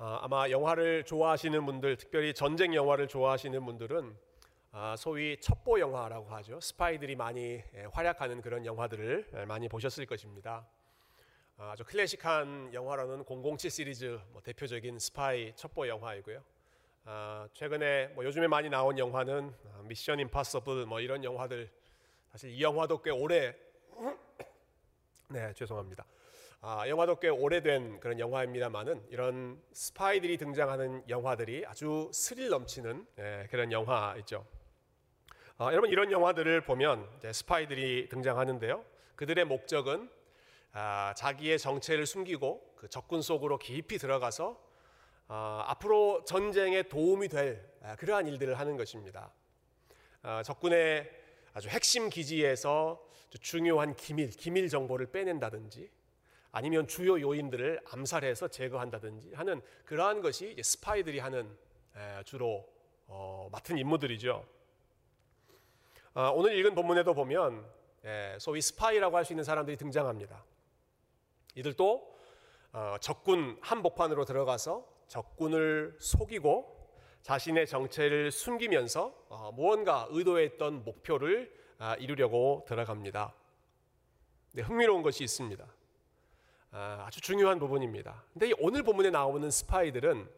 아, 아마 영화를 좋아하시는 분들, 특별히 전쟁 영화를 좋아하시는 분들은 아, 소위 첩보 영화라고 하죠. 스파이들이 많이 예, 활약하는 그런 영화들을 예, 많이 보셨을 것입니다. 아, 아주 클래식한 영화로는 007 시리즈 뭐 대표적인 스파이 첩보 영화이고요. 아, 최근에 뭐 요즘에 많이 나온 영화는 아, 미션 임파서블 뭐 이런 영화들 사실 이 영화도 꽤 오래 네 죄송합니다. 아, 영화도 꽤 오래된 그런 영화입니다만은 이런 스파이들이 등장하는 영화들이 아주 스릴 넘치는 예, 그런 영화 있죠. 아, 여러분 이런 영화들을 보면 스파이들이 등장하는데요. 그들의 목적은 아, 자기의 정체를 숨기고 그 적군 속으로 깊이 들어가서 아, 앞으로 전쟁에 도움이 될 아, 그러한 일들을 하는 것입니다. 아, 적군의 아주 핵심 기지에서 중요한 기밀, 기밀 정보를 빼낸다든지 아니면 주요 요인들을 암살해서 제거한다든지 하는 그러한 것이 스파이들이 하는 주로 어, 맡은 임무들이죠. 어, 오늘 읽은 본문에도 보면 소위 스파이라고 할 수 있는 사람들이 등장합니다. 이들도 어, 적군 한복판으로 들어가서 적군을 속이고 자신의 정체를 숨기면서 무언가 의도했던 목표를 아, 이루려고 들어갑니다. 네, 흥미로운 것이 있습니다. 아, 아주 중요한 부분입니다. 근데 오늘 본문에 나오는 스파이들은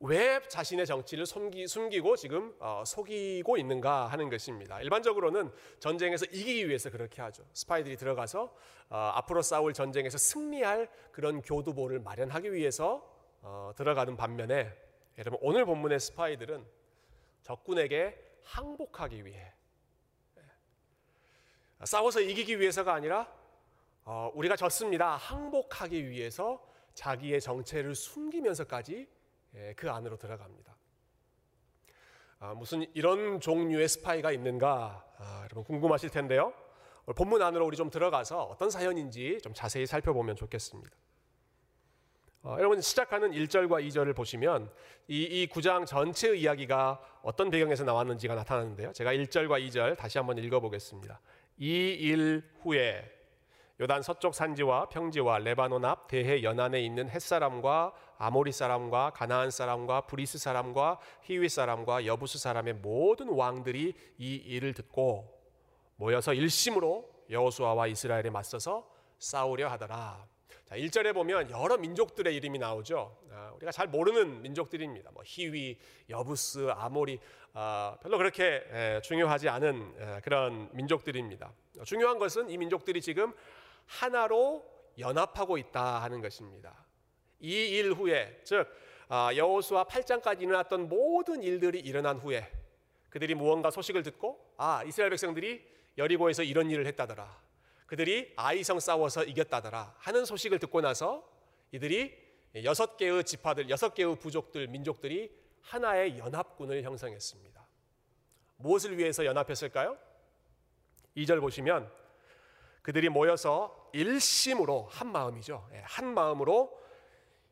왜 자신의 정치를 숨기, 숨기고 지금 어, 속이고 있는가 하는 것입니다. 일반적으로는 전쟁에서 이기기 위해서 그렇게 하죠. 스파이들이 들어가서 어, 앞으로 싸울 전쟁에서 승리할 그런 교두보를 마련하기 위해서 어, 들어가는 반면에 여러분 오늘 본문의 스파이들은 적군에게 항복하기 위해 예, 싸워서 이기기 위해서가 아니라 어, 우리가 졌습니다. 항복하기 위해서 자기의 정체를 숨기면서까지 예, 그 안으로 들어갑니다. 아, 무슨 이런 종류의 스파이가 있는가 아, 여러분 궁금하실 텐데요. 본문 안으로 우리 좀 들어가서 어떤 사연인지 좀 자세히 살펴보면 좋겠습니다. 어, 여러분 시작하는 1절과 2절을 보시면 이, 이 9장 전체의 이야기가 어떤 배경에서 나왔는지가 나타나는데요. 제가 1절과 2절 다시 한번 읽어보겠습니다. 이 일 후에 요단 서쪽 산지와 평지와 레바논 앞 대해 연안에 있는 헷 사람과 아모리 사람과 가나안 사람과 브리스 사람과 히위 사람과 여부스 사람의 모든 왕들이 이 일을 듣고 모여서 일심으로 여호수아와 이스라엘에 맞서서 싸우려 하더라. 자, 1절에 보면 여러 민족들의 이름이 나오죠. 아, 우리가 잘 모르는 민족들입니다. 뭐 히위, 여부스, 아모리 아, 별로 그렇게 에, 중요하지 않은 에, 그런 민족들입니다. 중요한 것은 이 민족들이 지금 하나로 연합하고 있다 하는 것입니다. 이 일 후에 즉 아, 여호수아 8장까지 일어났던 모든 일들이 일어난 후에 그들이 무언가 소식을 듣고 아 이스라엘 백성들이 여리고에서 이런 일을 했다더라. 그들이 아이성 싸워서 이겼다더라 하는 소식을 듣고 나서 이들이 여섯 개의 지파들, 여섯 개의 부족들, 민족들이 하나의 연합군을 형성했습니다. 무엇을 위해서 연합했을까요? 2절 보시면 그들이 모여서 일심으로 한 마음이죠. 예, 한 마음으로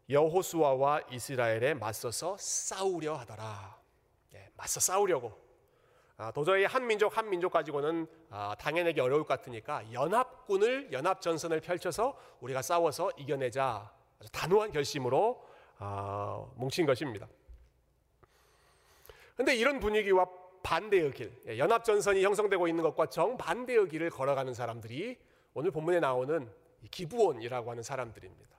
여호수아와 이스라엘에 맞서서 싸우려 하더라. 예, 맞서 싸우려고. 아, 도저히 한 민족 한 민족 가지고는 아, 당해내기 어려울 것 같으니까 연합군을 연합 전선을 펼쳐서 우리가 싸워서 이겨내자. 단호한 결심으로 아, 뭉친 것입니다. 그런데 이런 분위기와 반대의 길, 예, 연합 전선이 형성되고 있는 것과 정반대의 길을 걸어가는 사람들이 오늘 본문에 나오는 기부원이라고 하는 사람들입니다.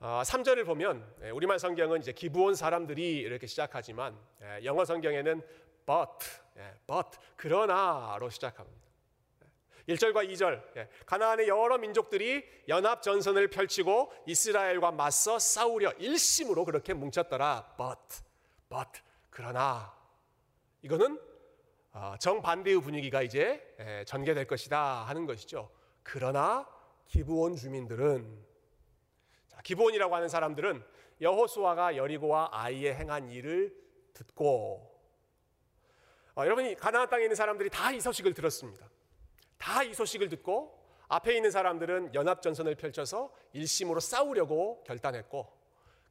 3절을 아, 보면 예, 우리말 성경은 이제 기부원 사람들이 이렇게 시작하지만 예, 영어 성경에는 but, but 그러나로 시작합니다. 1절과 2절 가나안의 여러 민족들이 연합 전선을 펼치고 이스라엘과 맞서 싸우려 일심으로 그렇게 뭉쳤더라. but, but 그러나 이거는 아, 정반대의 분위기가 이제 전개될 것이다 하는 것이죠. 그러나 기브온 주민들은 기브온이라고 하는 사람들은 여호수아가 여리고와 아이에 행한 일을 듣고 어, 여러분이 가나안 땅에 있는 사람들이 다 이 소식을 들었습니다. 다 이 소식을 듣고 앞에 있는 사람들은 연합 전선을 펼쳐서 일심으로 싸우려고 결단했고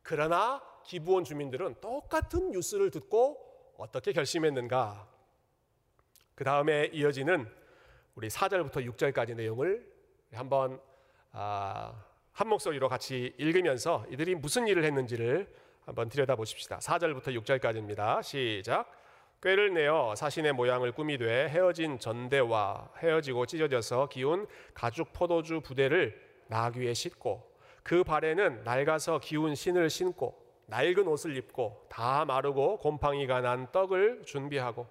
그러나 기브온 주민들은 똑같은 뉴스를 듣고 어떻게 결심했는가? 그 다음에 이어지는 우리 4절부터 6절까지 내용을 한번 아, 한 목소리로 같이 읽으면서 이들이 무슨 일을 했는지를 한번 들여다 보십시다. 4절부터 6절까지입니다. 시작. 꾀를 내어 사신의 모양을 꾸미되 헤어진 전대와 헤어지고 찢어져서 기운 가죽 포도주 부대를 나귀에 싣고 그 발에는 낡아서 기운 신을 신고 낡은 옷을 입고 다 마르고 곰팡이가 난 떡을 준비하고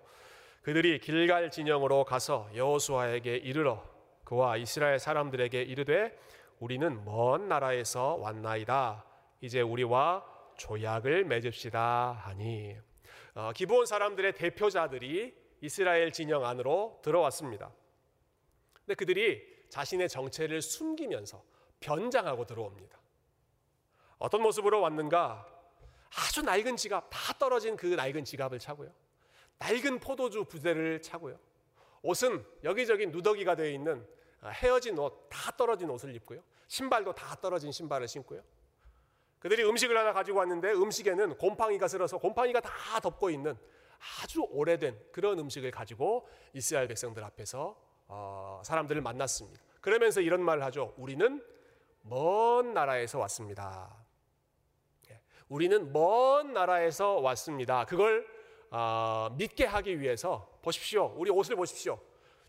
그들이 길갈 진영으로 가서 여호수아에게 이르러 그와 이스라엘 사람들에게 이르되 우리는 먼 나라에서 왔나이다 이제 우리와 조약을 맺읍시다 하니 어, 기브온 사람들의 대표자들이 이스라엘 진영 안으로 들어왔습니다. 근데 그들이 자신의 정체를 숨기면서 변장하고 들어옵니다. 어떤 모습으로 왔는가? 아주 낡은 지갑, 다 떨어진 그 낡은 지갑을 차고요. 낡은 포도주 부대를 차고요. 옷은 여기저기 누더기가 되어 있는 아, 헤어진 옷, 다 떨어진 옷을 입고요. 신발도 다 떨어진 신발을 신고요. 그들이 음식을 하나 가지고 왔는데 음식에는 곰팡이가 슬어서 곰팡이가 다 덮고 있는 아주 오래된 그런 음식을 가지고 이스라엘 백성들 앞에서 어, 사람들을 만났습니다. 그러면서 이런 말을 하죠. 우리는 먼 나라에서 왔습니다. 예, 우리는 먼 나라에서 왔습니다. 그걸 어, 믿게 하기 위해서 보십시오. 우리 옷을 보십시오.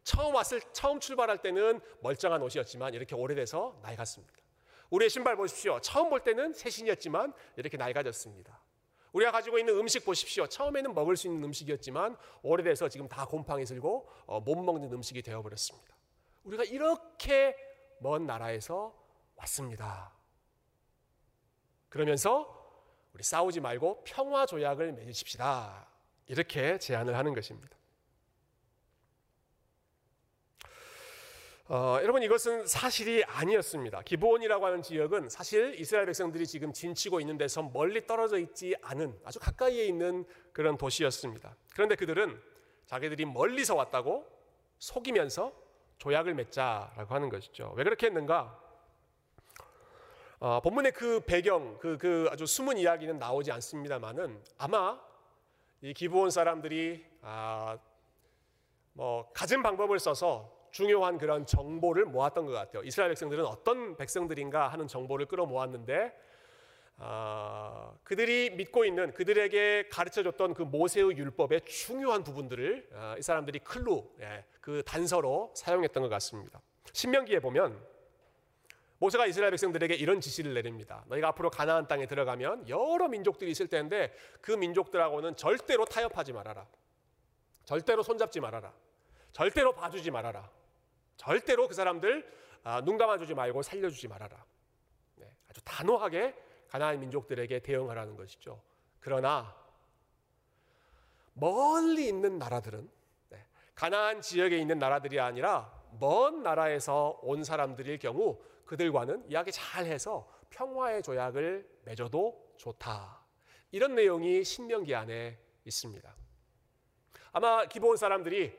처음 왔을 처음 출발할 때는 멀쩡한 옷이었지만 이렇게 오래돼서 낡았습니다. 우리의 신발 보십시오. 처음 볼 때는 새 신이었지만 이렇게 낡아졌습니다. 우리가 가지고 있는 음식 보십시오. 처음에는 먹을 수 있는 음식이었지만 오래돼서 지금 다 곰팡이 슬고 어, 못 먹는 음식이 되어버렸습니다. 우리가 이렇게 먼 나라에서 왔습니다. 그러면서 우리 싸우지 말고 평화 조약을 맺으십시다. 이렇게 제안을 하는 것입니다. 어, 여러분 이것은 사실이 아니었습니다. 기브온이라고 하는 지역은 사실 이스라엘 백성들이 지금 진치고 있는 데서 멀리 떨어져 있지 않은 아주 가까이에 있는 그런 도시였습니다. 그런데 그들은 자기들이 멀리서 왔다고 속이면서 조약을 맺자라고 하는 것이죠. 왜 그렇게 했는가? 어, 본문의 그 배경, 그, 그 아주 숨은 이야기는 나오지 않습니다만은 아마 이 기브온 사람들이 아, 뭐 갖은 방법을 써서 중요한 그런 정보를 모았던 것 같아요. 이스라엘 백성들은 어떤 백성들인가 하는 정보를 끌어모았는데 어, 그들이 믿고 있는 그들에게 가르쳐줬던 그 모세의 율법의 중요한 부분들을 어, 이 사람들이 클루, 예, 그 단서로 사용했던 것 같습니다. 신명기에 보면 모세가 이스라엘 백성들에게 이런 지시를 내립니다. 너희가 앞으로 가나안 땅에 들어가면 여러 민족들이 있을 텐데 그 민족들하고는 절대로 타협하지 말아라. 절대로 손잡지 말아라. 절대로 봐주지 말아라. 절대로 그 사람들 아, 눈 감아주지 말고 살려주지 말아라. 네, 아주 단호하게 가나안 민족들에게 대응하라는 것이죠. 그러나 멀리 있는 나라들은 네, 가나안 지역에 있는 나라들이 아니라 먼 나라에서 온 사람들일 경우 그들과는 이야기 잘 해서 평화의 조약을 맺어도 좋다. 이런 내용이 신명기 안에 있습니다. 아마 기본 사람들이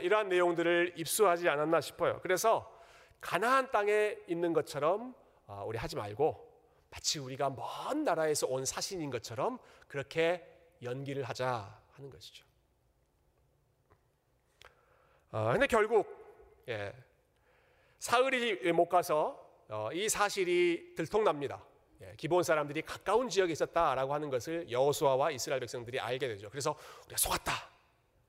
이러한 내용들을 입수하지 않았나 싶어요. 그래서 가나안 땅에 있는 것처럼 어, 우리 하지 말고 마치 우리가 먼 나라에서 온 사신인 것처럼 그렇게 연기를 하자 하는 것이죠. 어, 근데 결국 예, 사흘이 못 가서 어, 이 사실이 들통납니다. 예, 기본 사람들이 가까운 지역에 있었다라고 하는 것을 여호수아와 이스라엘 백성들이 알게 되죠. 그래서 우리가 속았다.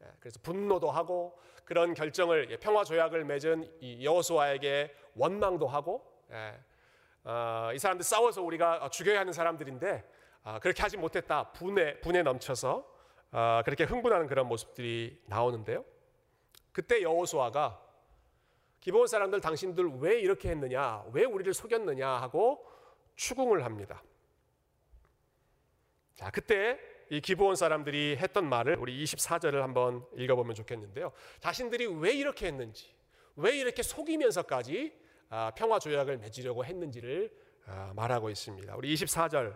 예, 그래서 분노도 하고 그런 결정을 예, 평화 조약을 맺은 여호수아에게 원망도 하고 예, 어, 이 사람들 싸워서 우리가 죽여야 하는 사람들인데 아, 그렇게 하지 못했다 분에 분에 넘쳐서 아, 그렇게 흥분하는 그런 모습들이 나오는데요. 그때 여호수아가 기본 사람들 당신들 왜 이렇게 했느냐, 왜 우리를 속였느냐 하고 추궁을 합니다. 자, 그때 이 기브온 사람들이 했던 말을 우리 24절을 한번 읽어보면 좋겠는데요. 자신들이 왜 이렇게 했는지, 왜 이렇게 속이면서까지 아, 평화 조약을 맺으려고 했는지를 아, 말하고 있습니다. 우리 24절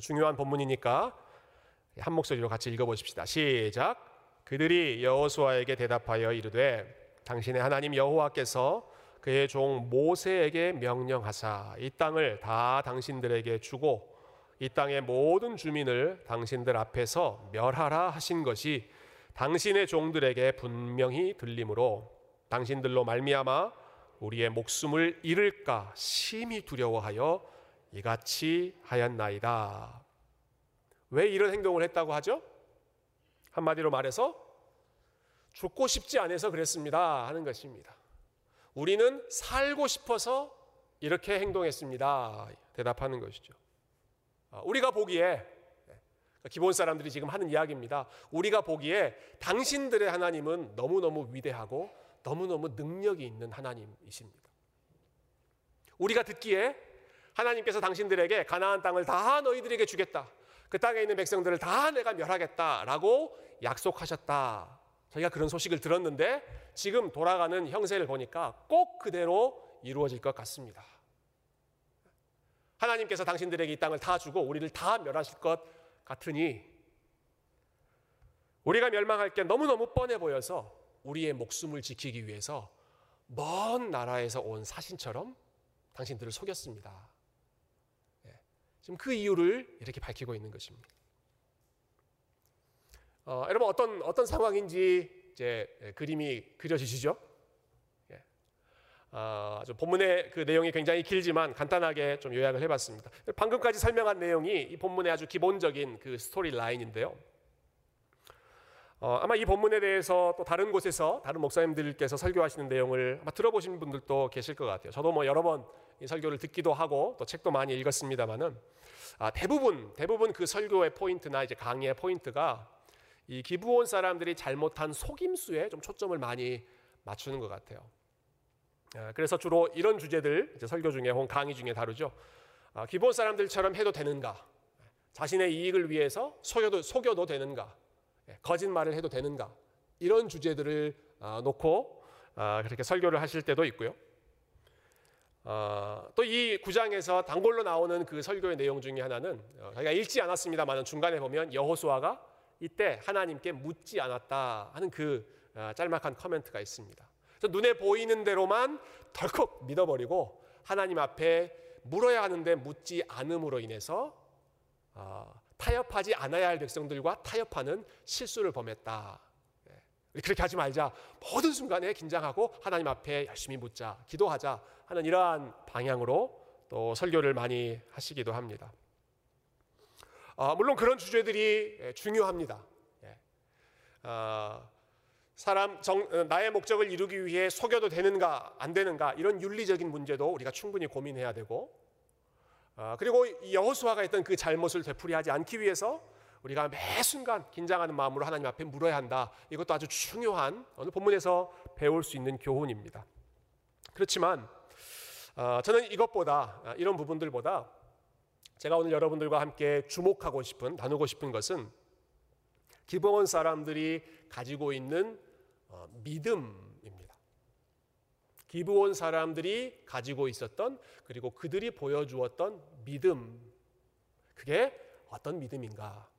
중요한 본문이니까 한 목소리로 같이 읽어보십시다. 시작. 그들이 여호수아에게 대답하여 이르되 당신의 하나님 여호와께서 그의 종 모세에게 명령하사 이 땅을 다 당신들에게 주고 이 땅의 모든 주민을 당신들 앞에서 멸하라 하신 것이 당신의 종들에게 분명히 들림으로 당신들로 말미암아 우리의 목숨을 잃을까 심히 두려워하여 이같이 하였나이다. 왜 이런 행동을 했다고 하죠? 한마디로 말해서 죽고 싶지 않아서 그랬습니다 하는 것입니다. 우리는 살고 싶어서 이렇게 행동했습니다. 대답하는 것이죠. 아, 우리가 보기에 기본 사람들이 지금 하는 이야기입니다. 우리가 보기에 당신들의 하나님은 너무너무 위대하고 너무너무 능력이 있는 하나님이십니다. 우리가 듣기에 하나님께서 당신들에게 가나안 땅을 다 너희들에게 주겠다. 그 땅에 있는 백성들을 다 내가 멸하겠다라고 약속하셨다. 저희가 그런 소식을 들었는데 지금 돌아가는 형세를 보니까 꼭 그대로 이루어질 것 같습니다. 하나님께서 당신들에게 이 땅을 다 주고 우리를 다 멸하실 것 같으니 우리가 멸망할 게 너무너무 뻔해 보여서 우리의 목숨을 지키기 위해서 먼 나라에서 온 사신처럼 당신들을 속였습니다. 예, 지금 그 이유를 이렇게 밝히고 있는 것입니다. 어, 여러분 어떤 어떤 상황인지 이제 예, 그림이 그려지시죠? 예. 어, 본문의 그 내용이 굉장히 길지만 간단하게 좀 요약을 해봤습니다. 방금까지 설명한 내용이 이 본문의 아주 기본적인 그 스토리 라인인데요. 어, 아마 이 본문에 대해서 또 다른 곳에서 다른 목사님들께서 설교하시는 내용을 아마 들어보신 분들도 계실 것 같아요. 저도 뭐 여러 번 이 설교를 듣기도 하고 또 책도 많이 읽었습니다만은 아, 대부분 대부분 그 설교의 포인트나 이제 강의의 포인트가 이 기부원 사람들이 잘못한 속임수에 좀 초점을 많이 맞추는 것 같아요. 아, 그래서 주로 이런 주제들 설교 중에 혹은 강의 중에 다루죠. 아, 기부원 사람들처럼 해도 되는가? 자신의 이익을 위해서 속여도 속여도 되는가? 예, 거짓말을 해도 되는가 이런 주제들을 아, 놓고 아, 그렇게 설교를 하실 때도 있고요. 아, 또이 구장에서 단골로 나오는 그 설교의 내용 중에 하나는 어, 저희가 읽지 않았습니다만 중간에 보면 여호수아가 이때 하나님께 묻지 않았다 하는 그 짤막한 커멘트가 있습니다. 눈에 보이는 대로만 덜컥 믿어버리고 하나님 앞에 물어야 하는데 묻지 않음으로 인해서 타협하지 않아야 할 백성들과 타협하는 실수를 범했다. 네. 그렇게 하지 말자. 모든 순간에 긴장하고 하나님 앞에 열심히 묻자, 기도하자 하는 이러한 방향으로 또 설교를 많이 하시기도 합니다. 아, 물론 그런 주제들이 예, 중요합니다. 예. 아, 사람 정, 어, 나의 목적을 이루기 위해 속여도 되는가 안 되는가 이런 윤리적인 문제도 우리가 충분히 고민해야 되고 아, 그리고 여호수아가 했던 그 잘못을 되풀이하지 않기 위해서 우리가 매 순간 긴장하는 마음으로 하나님 앞에 물어야 한다. 이것도 아주 중요한 오늘 본문에서 배울 수 있는 교훈입니다. 그렇지만 아, 저는 이것보다 아, 이런 부분들보다 제가 오늘 여러분들과 함께 주목하고 싶은 나누고 싶은 것은 기봉원 사람들이 가지고 있는 어, 믿음 기브온 사람들이 가지고 있었던 그리고 그들이 보여주었던 믿음 그게 어떤 믿음인가?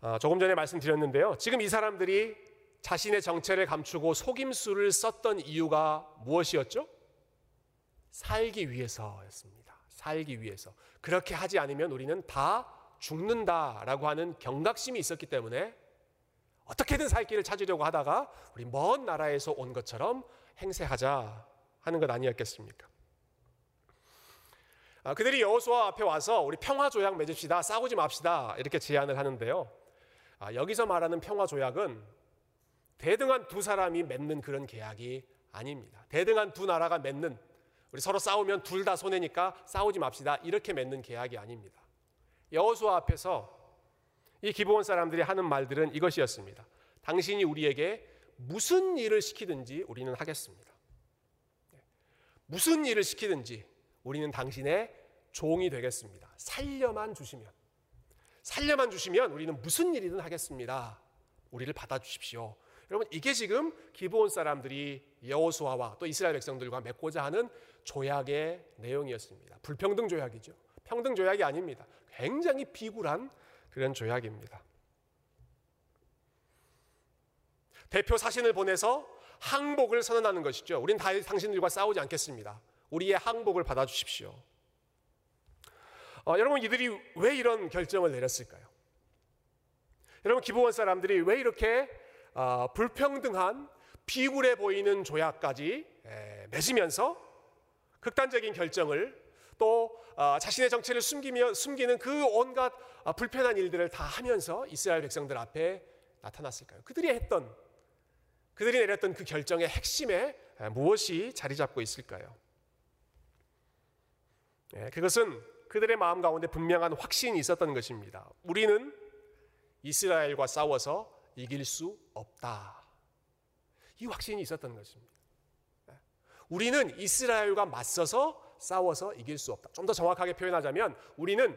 아, 조금 전에 말씀드렸는데요. 지금 이 사람들이 자신의 정체를 감추고 속임수를 썼던 이유가 무엇이었죠? 살기 위해서였습니다. 살기 위해서. 그렇게 하지 않으면 우리는 다 죽는다라고 하는 경각심이 있었기 때문에 어떻게든 살 길을 찾으려고 하다가 우리 먼 나라에서 온 것처럼 행세하자 하는 것 아니었겠습니까? 아, 그들이 여호수아 앞에 와서 우리 평화 조약 맺읍시다, 싸우지 맙시다 이렇게 제안을 하는데요. 아, 여기서 말하는 평화 조약은 대등한 두 사람이 맺는 그런 계약이 아닙니다. 대등한 두 나라가 맺는 우리 서로 싸우면 둘 다 손해니까 싸우지 맙시다 이렇게 맺는 계약이 아닙니다. 여호수아 앞에서 이 기브온 사람들이 하는 말들은 이것이었습니다. 당신이 우리에게 무슨 일을 시키든지 우리는 하겠습니다. 네. 무슨 일을 시키든지 우리는 당신의 종이 되겠습니다. 살려만 주시면. 살려만 주시면 우리는 무슨 일이든 하겠습니다. 우리를 받아 주십시오. 여러분 이게 지금 기브온 사람들이 여호수아와 또 이스라엘 백성들과 맺고자 하는 조약의 내용이었습니다. 불평등 조약이죠. 평등 조약이 아닙니다. 굉장히 비굴한 그런 조약입니다. 대표 사신을 보내서 항복을 선언하는 것이죠. 우리는 다 당신들과 싸우지 않겠습니다. 우리의 항복을 받아주십시오. 어, 여러분 이들이 왜 이런 결정을 내렸을까요? 여러분 기부원 사람들이 왜 이렇게 어, 불평등한 비굴해 보이는 조약까지 맺으면서 극단적인 결정을 또 어, 자신의 정체를 숨기며 숨기는 그 온갖 어, 불편한 일들을 다 하면서 이스라엘 백성들 앞에 나타났을까요? 그들이 했던 그들이 내렸던 그 결정의 핵심에 무엇이 자리 잡고 있을까요? 그것은 그들의 마음 가운데 분명한 확신이 있었던 것입니다. 우리는 이스라엘과 싸워서 이길 수 없다. 이 확신이 있었던 것입니다. 우리는 이스라엘과 맞서서 싸워서 이길 수 없다. 좀 더 정확하게 표현하자면 우리는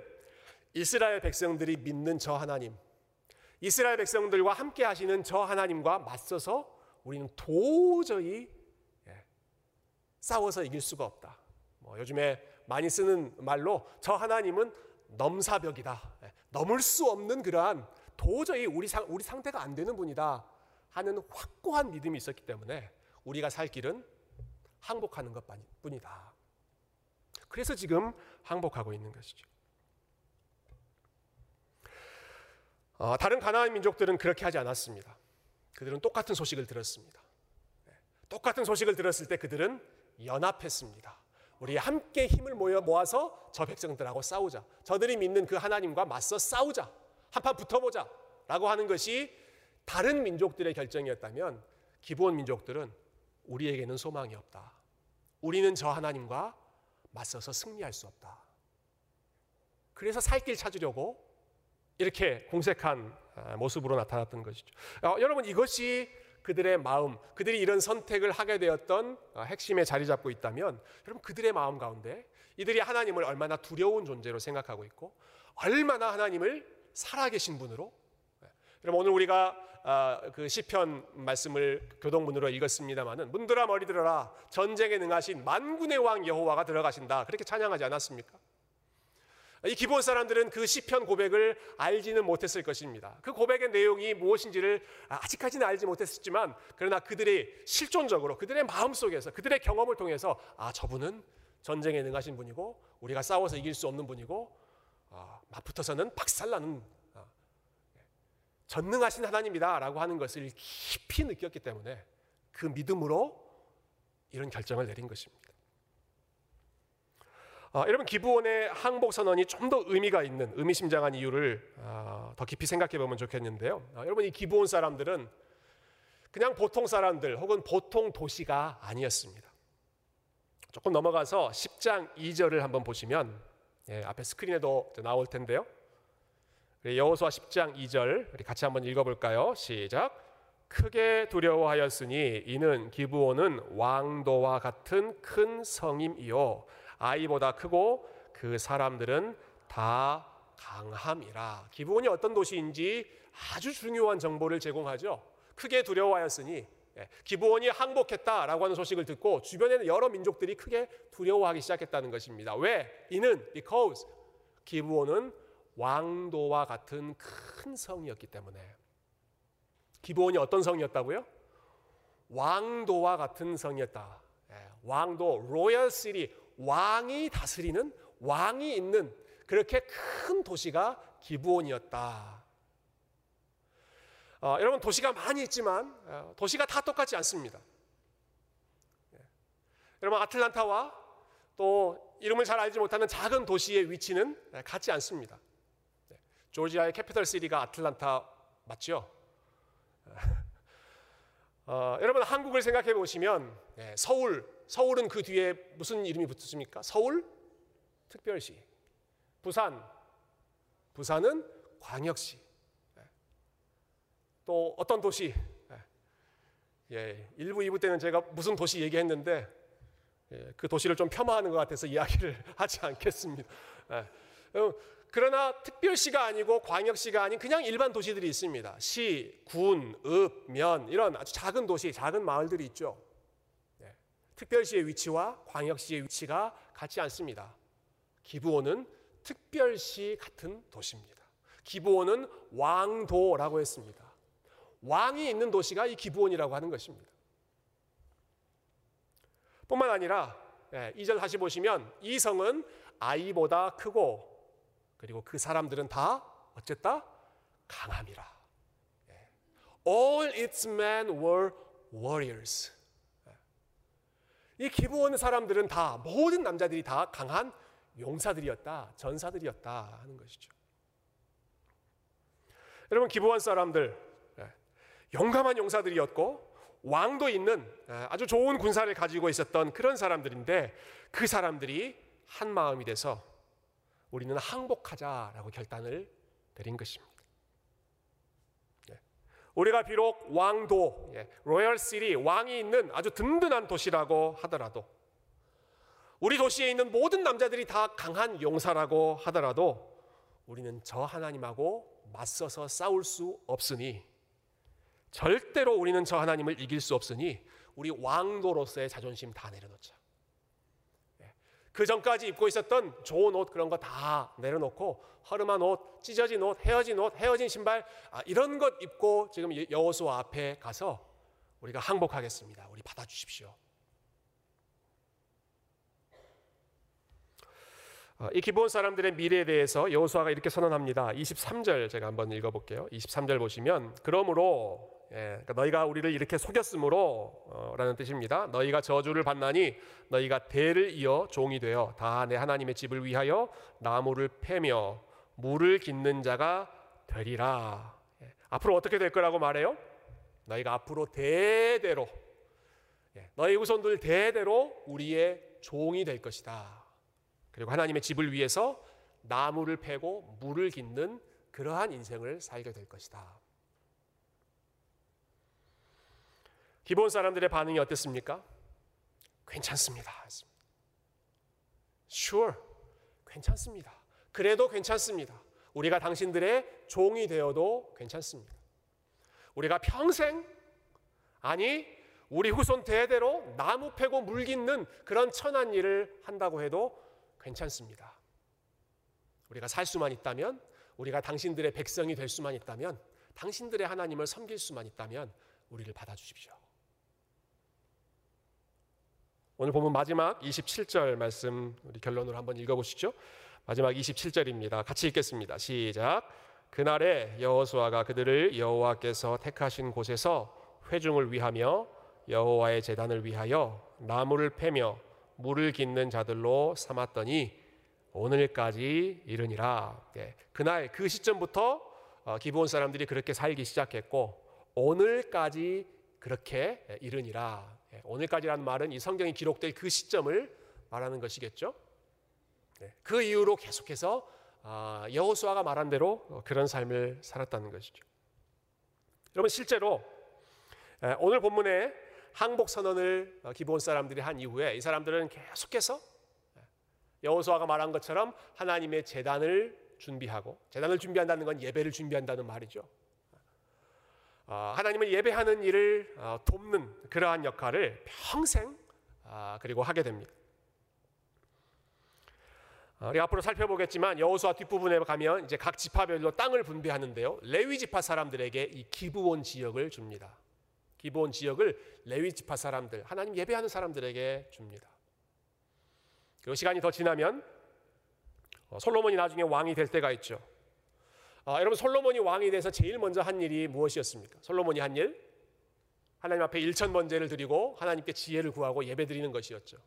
이스라엘 백성들이 믿는 저 하나님, 이스라엘 백성들과 함께 하시는 저 하나님과 맞서서 우리는 도저히 예, 싸워서 이길 수가 없다. 뭐 요즘에 많이 쓰는 말로 저 하나님은 넘사벽이다. 예, 넘을 수 없는 그러한 도저히 우리 상, 우리 상태가 안 되는 분이다 하는 확고한 믿음이 있었기 때문에 우리가 살 길은 항복하는 것 뿐이다. 그래서 지금 항복하고 있는 것이죠. 어, 다른 가나안 민족들은 그렇게 하지 않았습니다. 그들은 똑같은 소식을 들었습니다. 네, 똑같은 소식을 들었을 때 그들은 연합했습니다. 우리 함께 힘을 모여 모아서 저 백성들하고 싸우자. 저들이 믿는 그 하나님과 맞서 싸우자. 한판 붙어보자. 라고 하는 것이 다른 민족들의 결정이었다면 기본 민족들은 우리에게는 소망이 없다. 우리는 저 하나님과 맞서서 승리할 수 없다. 그래서 살길 찾으려고 이렇게 공색한 아, 모습으로 나타났던 것이죠. 어, 여러분 이것이 그들의 마음, 그들이 이런 선택을 하게 되었던 어, 핵심에 자리 잡고 있다면 여러분 그들의 마음 가운데 이들이 하나님을 얼마나 두려운 존재로 생각하고 있고 얼마나 하나님을 살아계신 분으로 예. 여러분 오늘 우리가 아, 그 시편 말씀을 교동문으로 읽었습니다마는 문들아 머리들어라 전쟁에 능하신 만군의 왕 여호와가 들어가신다 그렇게 찬양하지 않았습니까? 이 기본 사람들은 그 시편 고백을 알지는 못했을 것입니다. 그 고백의 내용이 무엇인지를 아직까지는 알지 못했지만 그러나 그들이 실존적으로 그들의 마음 속에서 그들의 경험을 통해서 아 저분은 전쟁에 능하신 분이고 우리가 싸워서 이길 수 없는 분이고 아, 맞붙어서는 박살나는 아, 전능하신 하나님이다 라고 하는 것을 깊이 느꼈기 때문에 그 믿음으로 이런 결정을 내린 것입니다. 어, 여러분 기부원의 항복 선언이 좀 더 의미가 있는 의미심장한 이유를 어, 더 깊이 생각해 보면 좋겠는데요. 어, 여러분 이 기부원 사람들은 그냥 보통 사람들 혹은 보통 도시가 아니었습니다. 조금 넘어가서 10장 2절을 한번 보시면 예, 앞에 스크린에도 나올 텐데요. 여호수아 10장 2절 우리 같이 한번 읽어볼까요? 시작. 크게 두려워하였으니 이는 기부원은 왕도와 같은 큰 성임이요 아이보다 크고 그 사람들은 다 강함이라. 기브온이 어떤 도시인지 아주 중요한 정보를 제공하죠. 크게 두려워하였으니 예, 기브온이 항복했다라고 하는 소식을 듣고 주변에는 여러 민족들이 크게 두려워하기 시작했다는 것입니다. 왜? 이는 because 기브온은 왕도와 같은 큰 성이었기 때문에. 기브온이 어떤 성이었다고요? 왕도와 같은 성이었다. 예, 왕도, 로열 시리, 왕이 다스리는 왕이 있는 그렇게 큰 도시가 기부온이었다. 어, 여러분 도시가 많이 있지만 어, 도시가 다 똑같지 않습니다. 네. 여러분 아틀란타와 또 이름을 잘 알지 못하는 작은 도시의 위치는 네, 같지 않습니다. 네. 조지아의 캐피털 시리가 아틀란타 맞죠? 어, 여러분 한국을 생각해 보시면 네, 서울 서울은 그 뒤에 무슨 이름이 붙습니까? 서울 특별시. 부산 부산은 광역시. 예. 또 어떤 도시? 예, 예 일부 2부 때는 제가 무슨 도시 얘기했는데 예, 그 도시를 좀 폄하하는 것 같아서 이야기를 하지 않겠습니다. 예. 그러나 특별시가 아니고 광역시가 아닌 그냥 일반 도시들이 있습니다. 시, 군, 읍, 면 이런 아주 작은 도시, 작은 마을들이 있죠. 특별시의 위치와 광역시의 위치가 같지 않습니다. 기부원은 특별시 같은 도시입니다. 기부원은 왕도라고 했습니다. 왕이 있는 도시가 이 기부원이라고 하는 것입니다. 뿐만 아니라 2절 예, 다시 보시면 이 성은 아이보다 크고 그리고 그 사람들은 다 어쨌다? 강함이라. 예. All its men were warriors. 이 기브온 사람들은 다 모든 남자들이 다 강한 용사들이었다, 전사들이었다 하는 것이죠. 여러분 기브온 사람들 예, 용감한 용사들이었고 왕도 있는 예, 아주 좋은 군사를 가지고 있었던 그런 사람들인데 그 사람들이 한 마음이 돼서 우리는 항복하자라고 결단을 내린 것입니다. 우리가 비록 왕도, 로열 시리, 왕이 있는 아주 든든한 도시라고 하더라도 우리 도시에 있는 모든 남자들이 다 강한 용사라고 하더라도 우리는 저 하나님하고 맞서서 싸울 수 없으니 절대로 우리는 저 하나님을 이길 수 없으니 우리 왕도로서의 자존심 다 내려놓자. 그 전까지 입고 있었던 좋은 옷 그런 거 다 내려놓고 허름한 옷, 찢어진 옷, 헤어진 옷, 헤어진 신발 아, 이런 것 입고 지금 여호수아 앞에 가서 우리가 항복하겠습니다. 우리 받아주십시오. 이 기본 사람들의 미래에 대해서 여호수아가 이렇게 선언합니다. 23절 제가 한번 읽어볼게요. 23절 보시면 그러므로 예, 그러니까 너희가 우리를 이렇게 속였으므로 어, 라는 뜻입니다. 너희가 저주를 받나니 너희가 대를 이어 종이 되어 다 내 하나님의 집을 위하여 나무를 패며 물을 깃는 자가 되리라. 예, 앞으로 어떻게 될 거라고 말해요? 너희가 앞으로 대대로 예, 너희 후손들 대대로 우리의 종이 될 것이다. 그리고 하나님의 집을 위해서 나무를 패고 물을 깃는 그러한 인생을 살게 될 것이다. 기본 사람들의 반응이 어땠습니까? 괜찮습니다. Sure. 괜찮습니다. 그래도 괜찮습니다. 우리가 당신들의 종이 되어도 괜찮습니다. 우리가 평생 아니 우리 후손 대대로 나무 패고 물 깃는 그런 천한 일을 한다고 해도 괜찮습니다. 우리가 살 수만 있다면 우리가 당신들의 백성이 될 수만 있다면 당신들의 하나님을 섬길 수만 있다면 우리를 받아 주십시오. 오늘 보면 마지막 27절 말씀 우리 결론으로 한번 읽어보시죠. 마지막 27절입니다. 같이 읽겠습니다. 시작. 그날에 여호수아가 그들을 여호와께서 택하신 곳에서 회중을 위하며 여호와의 제단을 위하여 나무를 패며 물을 깃는 자들로 삼았더니 오늘까지 이르니라. 네, 그날 그 시점부터 어, 기브온 사람들이 그렇게 살기 시작했고 오늘까지 그렇게 이르니라. 예, 오늘까지라는 말은 이 성경이 기록될 그 시점을 말하는 것이겠죠. 네, 그 이후로 계속해서 아, 여호수아가 말한 대로 그런 삶을 살았다는 것이죠. 여러분 실제로 오늘 본문에 항복 선언을 어, 기본 사람들이 한 이후에 이 사람들은 계속해서 여호수아가 말한 것처럼 하나님의 재단을 준비하고 재단을 준비한다는 건 예배를 준비한다는 말이죠. 어, 하나님을 예배하는 일을 어, 돕는 그러한 역할을 평생 아, 그리고 하게 됩니다. 어, 우리 앞으로 살펴보겠지만 여호수아 뒷부분에 가면 이제 각 지파별로 땅을 분배하는데요. 레위 지파 사람들에게 이 기브온 지역을 줍니다. 기브온 지역을 레위 지파 사람들, 하나님 예배하는 사람들에게 줍니다. 그리고 시간이 더 지나면 솔로몬이 나중에 왕이 될 때가 있죠. 아, 여러분 솔로몬이 왕이 돼서 제일 먼저 한 일이 무엇이었습니까? 솔로몬이 한 일? 하나님 앞에 일천 번제를 드리고 하나님께 지혜를 구하고 예배 드리는 것이었죠.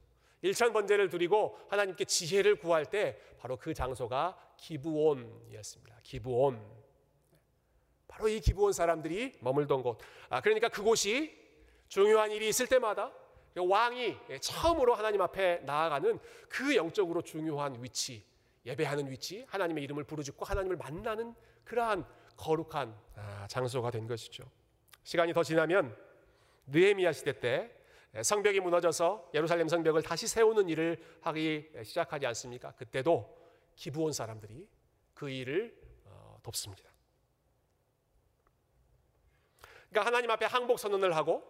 일천 번제를 드리고 하나님께 지혜를 구할 때 바로 그 장소가 기브온이었습니다. 기브온. 바로 이 기브온 사람들이 머물던 곳. 아, 그러니까 그곳이 중요한 일이 있을 때마다 왕이 처음으로 하나님 앞에 나아가는 그 영적으로 중요한 위치, 예배하는 위치, 하나님의 이름을 부르짖고 하나님을 만나는 그러한 거룩한 아, 장소가 된 것이죠. 시간이 더 지나면 느헤미야 시대 때 성벽이 무너져서 예루살렘 성벽을 다시 세우는 일을 하기 시작하지 않습니까? 그때도 기부온 사람들이 그 일을 어, 돕습니다. 그러니까 하나님 앞에 항복 선언을 하고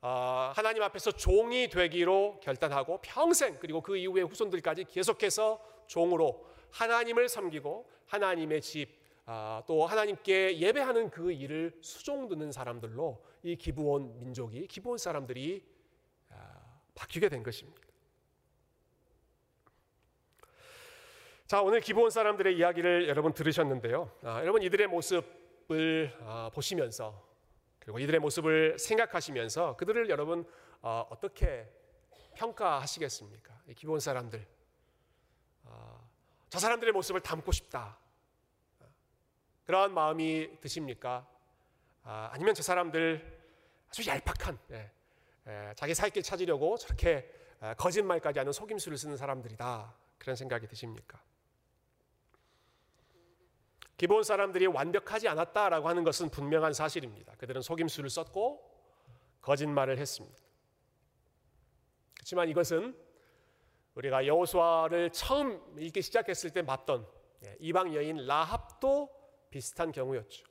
어, 하나님 앞에서 종이 되기로 결단하고 평생 그리고 그 이후의 후손들까지 계속해서 종으로 하나님을 섬기고 하나님의 집, 아, 또 하나님께 예배하는 그 일을 수종드는 사람들로 이 기브온 민족이 기브온 사람들이 아, 바뀌게 된 것입니다. 자 오늘 기브온 사람들의 이야기를 여러분 들으셨는데요. 아, 여러분 이들의 모습을 보시면서 그리고 이들의 모습을 생각하시면서 그들을 여러분 어, 떻게 평가하시겠습니까? 기본 사람들. 어, 저 사람들의 모습을 담고 싶다. 그러한 마음이 드십니까? 아, 아니면 저 사람들 아주 얄팍한 예, 예, 자기 살길 찾으려고 저렇게 아, 거짓말까지 하는 속임수를 쓰는 사람들이다. 그런 생각이 드십니까? 기본 사람들이 완벽하지 않았다라고 하는 것은 분명한 사실입니다. 그들은 속임수를 썼고 거짓말을 했습니다. 그렇지만 이것은 우리가 여호수아를 처음 읽기 시작했을 때 봤던 예, 이방 여인 라합도 비슷한 경우였죠.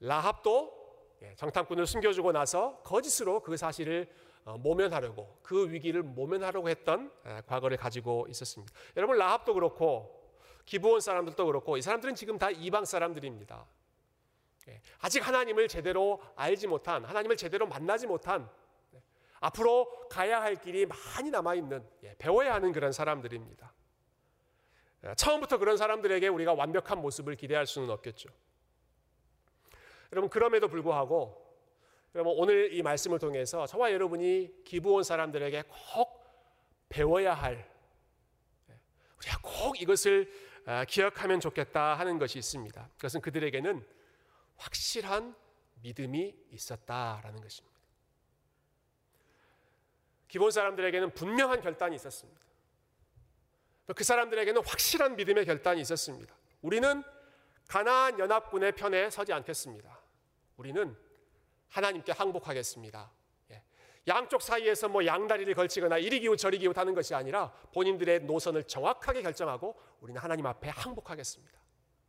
라합도 예, 정탐꾼을 숨겨주고 나서 거짓으로 그 사실을 어, 모면하려고 그 위기를 모면하려고 했던 예, 과거를 가지고 있었습니다. 여러분 라합도 그렇고 기부온 사람들도 그렇고 이 사람들은 지금 다 이방 사람들입니다. 예, 아직 하나님을 제대로 알지 못한 하나님을 제대로 만나지 못한 앞으로 가야 할 길이 많이 남아 있는 배워야 하는 그런 사람들입니다. 처음부터 그런 사람들에게 우리가 완벽한 모습을 기대할 수는 없겠죠. 여러분 그럼에도 불구하고 여러분 오늘 이 말씀을 통해서 저와 여러분이 기부온 사람들에게 꼭 배워야 할 우리가 꼭 이것을 아, 기억하면 좋겠다 하는 것이 있습니다. 그것은 그들에게는 확실한 믿음이 있었다라는 것입니다. 기본 사람들에게는 분명한 결단이 있었습니다. 그 사람들에게는 확실한 믿음의 결단이 있었습니다. 우리는 가나안 연합군의 편에 서지 않겠습니다. 우리는 하나님께 항복하겠습니다. 예. 양쪽 사이에서 뭐 양다리를 걸치거나 이리 기우 저리 기우 하는 것이 아니라 본인들의 노선을 정확하게 결정하고 우리는 하나님 앞에 항복하겠습니다.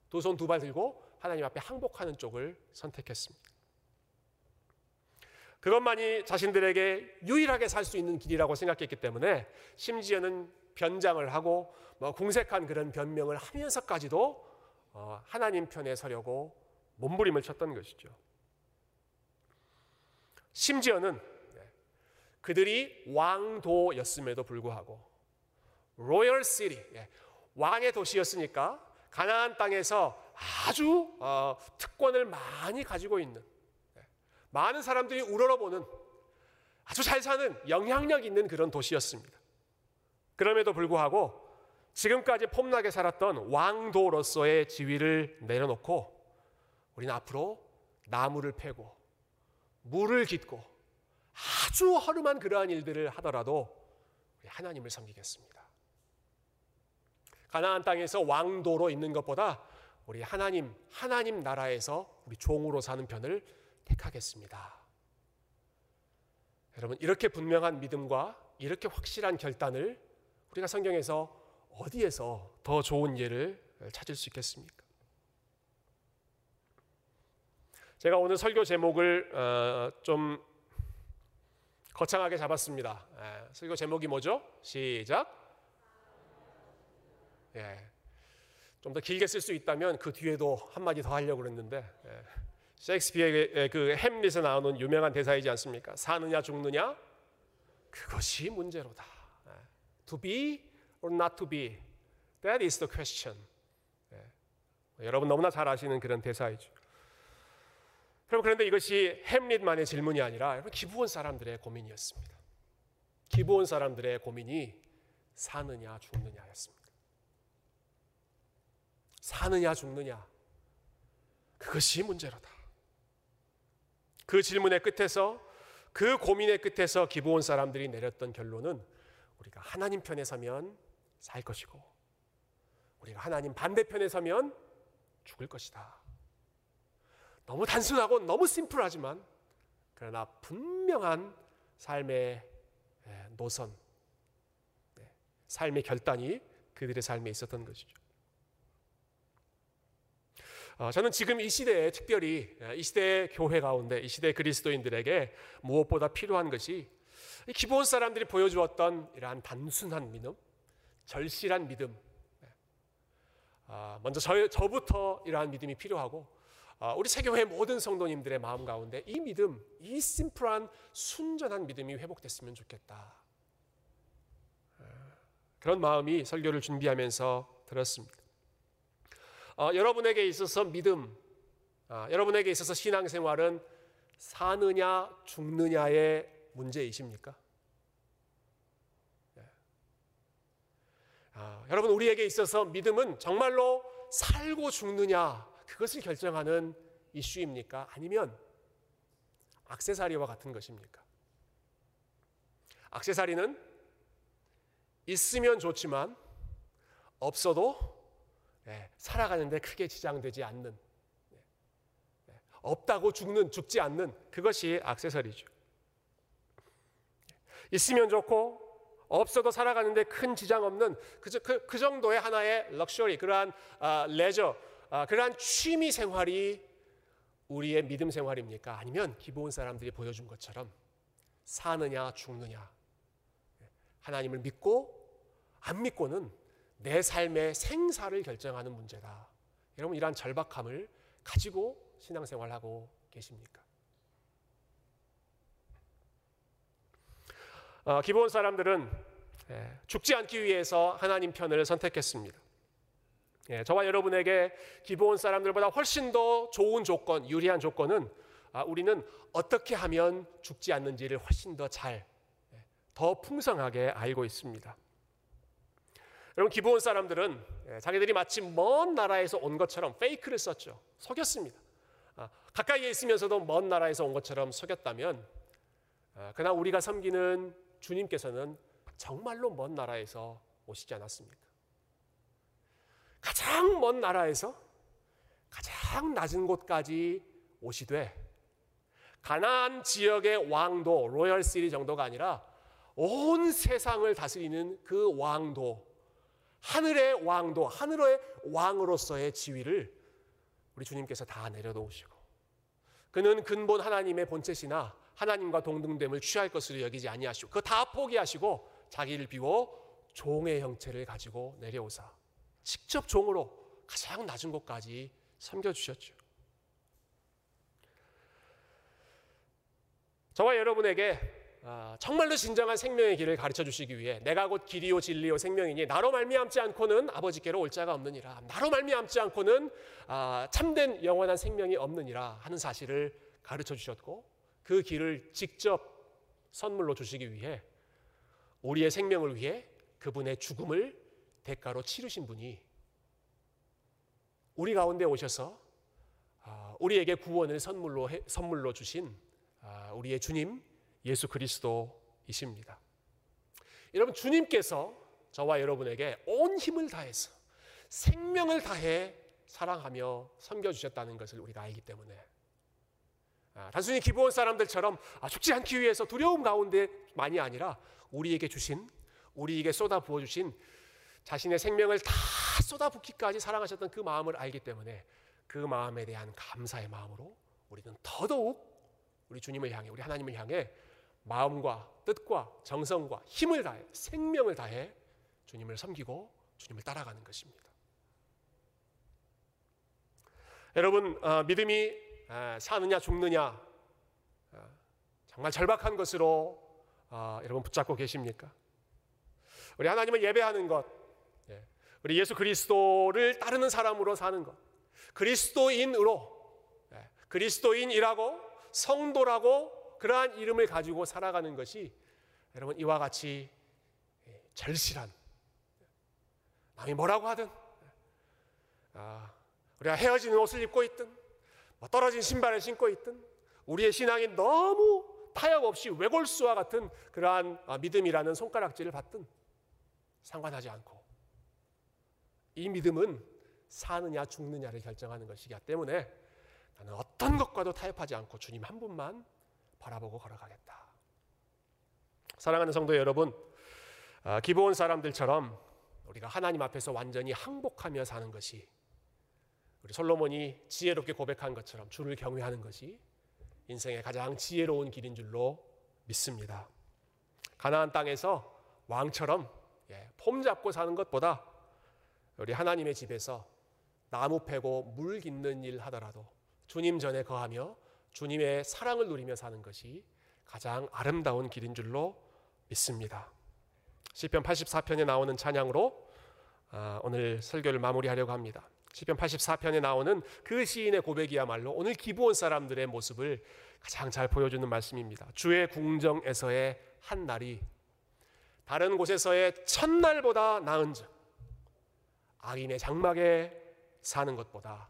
두 손 두 발 들고 하나님 앞에 항복하는 쪽을 선택했습니다. 그것만이 자신들에게 유일하게 살 수 있는 길이라고 생각했기 때문에 심지어는 변장을 하고 뭐 궁색한 그런 변명을 하면서까지도 어, 하나님 편에 서려고 몸부림을 쳤던 것이죠. 심지어는 네, 그들이 왕도였음에도 불구하고 로열 시티 왕의 도시였으니까 가나안 땅에서 아주 어, 특권을 많이 가지고 있는 네, 많은 사람들이 우러러보는 아주 잘 사는 영향력 있는 그런 도시였습니다. 그럼에도 불구하고 지금까지 폼나게 살았던 왕도로서의 지위를 내려놓고 우리는 앞으로 나무를 패고 물을 깃고 아주 허름한 그러한 일들을 하더라도 하나님을 섬기겠습니다. 가나안 땅에서 왕도로 있는 것보다 우리 하나님 하나님 나라에서 우리 종으로 사는 편을 택하겠습니다. 여러분 이렇게 분명한 믿음과 이렇게 확실한 결단을 우리가 성경에서 어디에서 더 좋은 예를 찾을 수 있겠습니까? 제가 오늘 설교 제목을 어, 좀 거창하게 잡았습니다. 예, 설교 제목이 뭐죠? 시작. 예, 좀 더 길게 쓸 수 있다면 그 뒤에도 한 마디 더 하려고 그랬는데 예, 셰익스피어의 그 햄릿에 나오는 유명한 대사이지 않습니까? 사느냐 죽느냐 그것이 문제로다. 예, to be or not to be? That is the question. 예. 여러분 너무나 잘 아시는 그런 대사이죠. 그럼 그런데 이것이 햄릿만의 질문이 아니라 기부원 사람들의 고민이었습니다. 기부원 사람들의 고민이 사느냐 죽느냐였습니다. 사느냐 죽느냐 그것이 문제로다. 그 질문의 끝에서 그 고민의 끝에서 기부원 사람들이 내렸던 결론은 우리가 하나님 편에 서면 살 것이고 우리가 하나님 반대편에 서면 죽을 것이다. 너무 단순하고 너무 심플하지만 그러나 분명한 삶의 예, 노선, 네, 삶의 결단이 그들의 삶에 있었던 것이죠. 어, 저는 지금 이 시대에 특별히 예, 이 시대의 교회 가운데 이 시대 그리스도인들에게 무엇보다 필요한 것이 기본 사람들이 보여주었던 이러한 단순한 믿음, 절실한 믿음. 네. 아, 먼저 저, 저부터 이러한 믿음이 필요하고 아, 우리 세교회 모든 성도님들의 마음 가운데 이 믿음, 이 심플한 순전한 믿음이 회복됐으면 좋겠다. 아, 그런 마음이 설교를 준비하면서 들었습니다. 어, 여러분에게 있어서 믿음, 아, 여러분에게 있어서 신앙생활은 사느냐 죽느냐의 문제이십니까? 네. 아, 여러분 우리에게 있어서 믿음은 정말로 살고 죽느냐 그것을 결정하는 이슈입니까? 아니면 악세사리와 같은 것입니까? 악세사리는 있으면 좋지만 없어도 예, 살아가는데 크게 지장되지 않는 예, 예, 없다고 죽는 죽지 않는 그것이 악세사리죠. 있으면 좋고 없어도 살아가는데 큰 지장 없는 그, 그, 그 정도의 하나의 럭셔리 그러한 아, 레저 아, 그러한 취미 생활이 우리의 믿음 생활입니까? 아니면 기본 사람들이 보여준 것처럼 사느냐 죽느냐 하나님을 믿고 안 믿고는 내 삶의 생사를 결정하는 문제다. 여러분 이러한 절박함을 가지고 신앙생활하고 계십니까? 어, 기본 사람들은 예, 죽지 않기 위해서 하나님 편을 선택했습니다. 예, 저와 여러분에게 기본 사람들보다 훨씬 더 좋은 조건, 유리한 조건은 아, 우리는 어떻게 하면 죽지 않는지를 훨씬 더 잘, 예, 더 풍성하게 알고 있습니다. 여러분 기본 사람들은 예, 자기들이 마치 먼 나라에서 온 것처럼 페이크를 썼죠. 속였습니다. 아, 가까이에 있으면서도 먼 나라에서 온 것처럼 속였다면 아, 그러나 우리가 섬기는 주님께서는 정말로 먼 나라에서 오시지 않았습니까? 가장 먼 나라에서 가장 낮은 곳까지 오시되 가나안 지역의 왕도 로열 시리 정도가 아니라 온 세상을 다스리는 그 왕도 하늘의 왕도, 하늘의 왕으로서의 지위를 우리 주님께서 다 내려놓으시고 그는 근본 하나님의 본체시나 하나님과 동등됨을 취할 것으로 여기지 아니하시고 그거 다 포기하시고 자기를 비워 종의 형체를 가지고 내려오사 직접 종으로 가장 낮은 곳까지 섬겨 주셨죠. 저와 여러분에게 아, 정말로 진정한 생명의 길을 가르쳐 주시기 위해 내가 곧 길이요 진리요 생명이니 나로 말미암지 않고는 아버지께로 올 자가 없느니라 나로 말미암지 않고는 아, 참된 영원한 생명이 없느니라 하는 사실을 가르쳐 주셨고 그 길을 직접 선물로 주시기 위해 우리의 생명을 위해 그분의 죽음을 대가로 치르신 분이 우리 가운데 오셔서 아, 우리에게 구원을 선물로 선물로 주신 우리의 주님 예수 그리스도이십니다. 여러분 주님께서 저와 여러분에게 온 힘을 다해서 생명을 다해 사랑하며 섬겨 주셨다는 것을 우리가 알기 때문에 아, 단순히 기본 사람들처럼 아, 죽지 않기 위해서 두려움 가운데만이 아니라 우리에게 주신 우리에게 쏟아 부어 주신 자신의 생명을 다 쏟아붓기까지 사랑하셨던 그 마음을 알기 때문에 그 마음에 대한 감사의 마음으로 우리는 더더욱 우리 주님을 향해 우리 하나님을 향해 마음과 뜻과 정성과 힘을 다해 생명을 다해 주님을 섬기고 주님을 따라가는 것입니다. 여러분 어, 믿음이 어, 사느냐 죽느냐 어, 정말 절박한 것으로 어, 여러분 붙잡고 계십니까? 우리 하나님을 예배하는 것, 예, 우리 예수 그리스도를 따르는 사람으로 사는 것, 그리스도인으로. 예, 그리스도인이라고 성도라고 그러한 이름을 가지고 살아가는 것이 여러분 이와 같이 절실한 남이 뭐라고 하든 아, 우리가 헤어진 옷을 입고 있든 뭐 떨어진 신발을 신고 있든 우리의 신앙이 너무 타협 없이 외골수와 같은 그러한 아, 믿음이라는 손가락질을 받든 상관하지 않고 이 믿음은 사느냐 죽느냐를 결정하는 것이기 때문에 나는 어떤 것과도 타협하지 않고 주님 한 분만 바라보고 걸어가겠다. 사랑하는 성도 여러분, 아, 기본 사람들처럼 우리가 하나님 앞에서 완전히 항복하며 사는 것이 우리 솔로몬이 지혜롭게 고백한 것처럼 주를 경외하는 것이 인생의 가장 지혜로운 길인 줄로 믿습니다. 가나안 땅에서 왕처럼 예, 폼 잡고 사는 것보다 우리 하나님의 집에서 나무 패고 물 깃는 일 하더라도 주님 전에 거하며 주님의 사랑을 누리며 사는 것이 가장 아름다운 길인 줄로 믿습니다. 시편 84편에 나오는 찬양으로 아, 오늘 설교를 마무리하려고 합니다. 시편 84편에 나오는 그 시인의 고백이야말로 오늘 기부온 사람들의 모습을 가장 잘 보여주는 말씀입니다. 주의 궁정에서의 한 날이 다른 곳에서의 첫날보다 나은즉 악인의 장막에 사는 것보다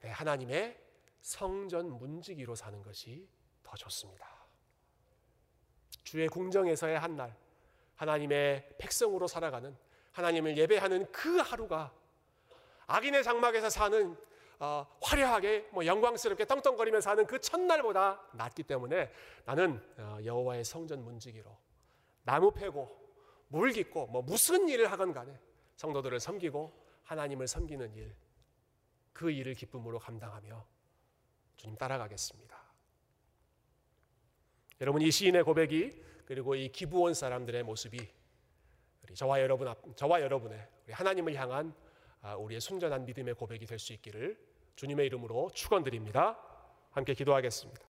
내 하나님의 성전 문지기로 사는 것이 더 좋습니다. 주의 궁정에서의 한 날, 하나님의 백성으로 살아가는 하나님을 예배하는 그 하루가 악인의 장막에서 사는 어, 화려하게 뭐 영광스럽게 떵떵거리며 사는 그 첫날보다 낫기 때문에 나는 어, 여호와의 성전 문지기로 나무 패고 물 깃고 뭐 무슨 일을 하건 간에 성도들을 섬기고 하나님을 섬기는 일, 그 일을 기쁨으로 감당하며 주님 따라가겠습니다. 여러분 이 시인의 고백이 그리고 이 기부원 사람들의 모습이 우리 저와 여러분 앞, 저와 여러분의 우리 하나님을 향한 아, 우리의 순전한 믿음의 고백이 될 수 있기를 주님의 이름으로 축원드립니다. 함께 기도하겠습니다.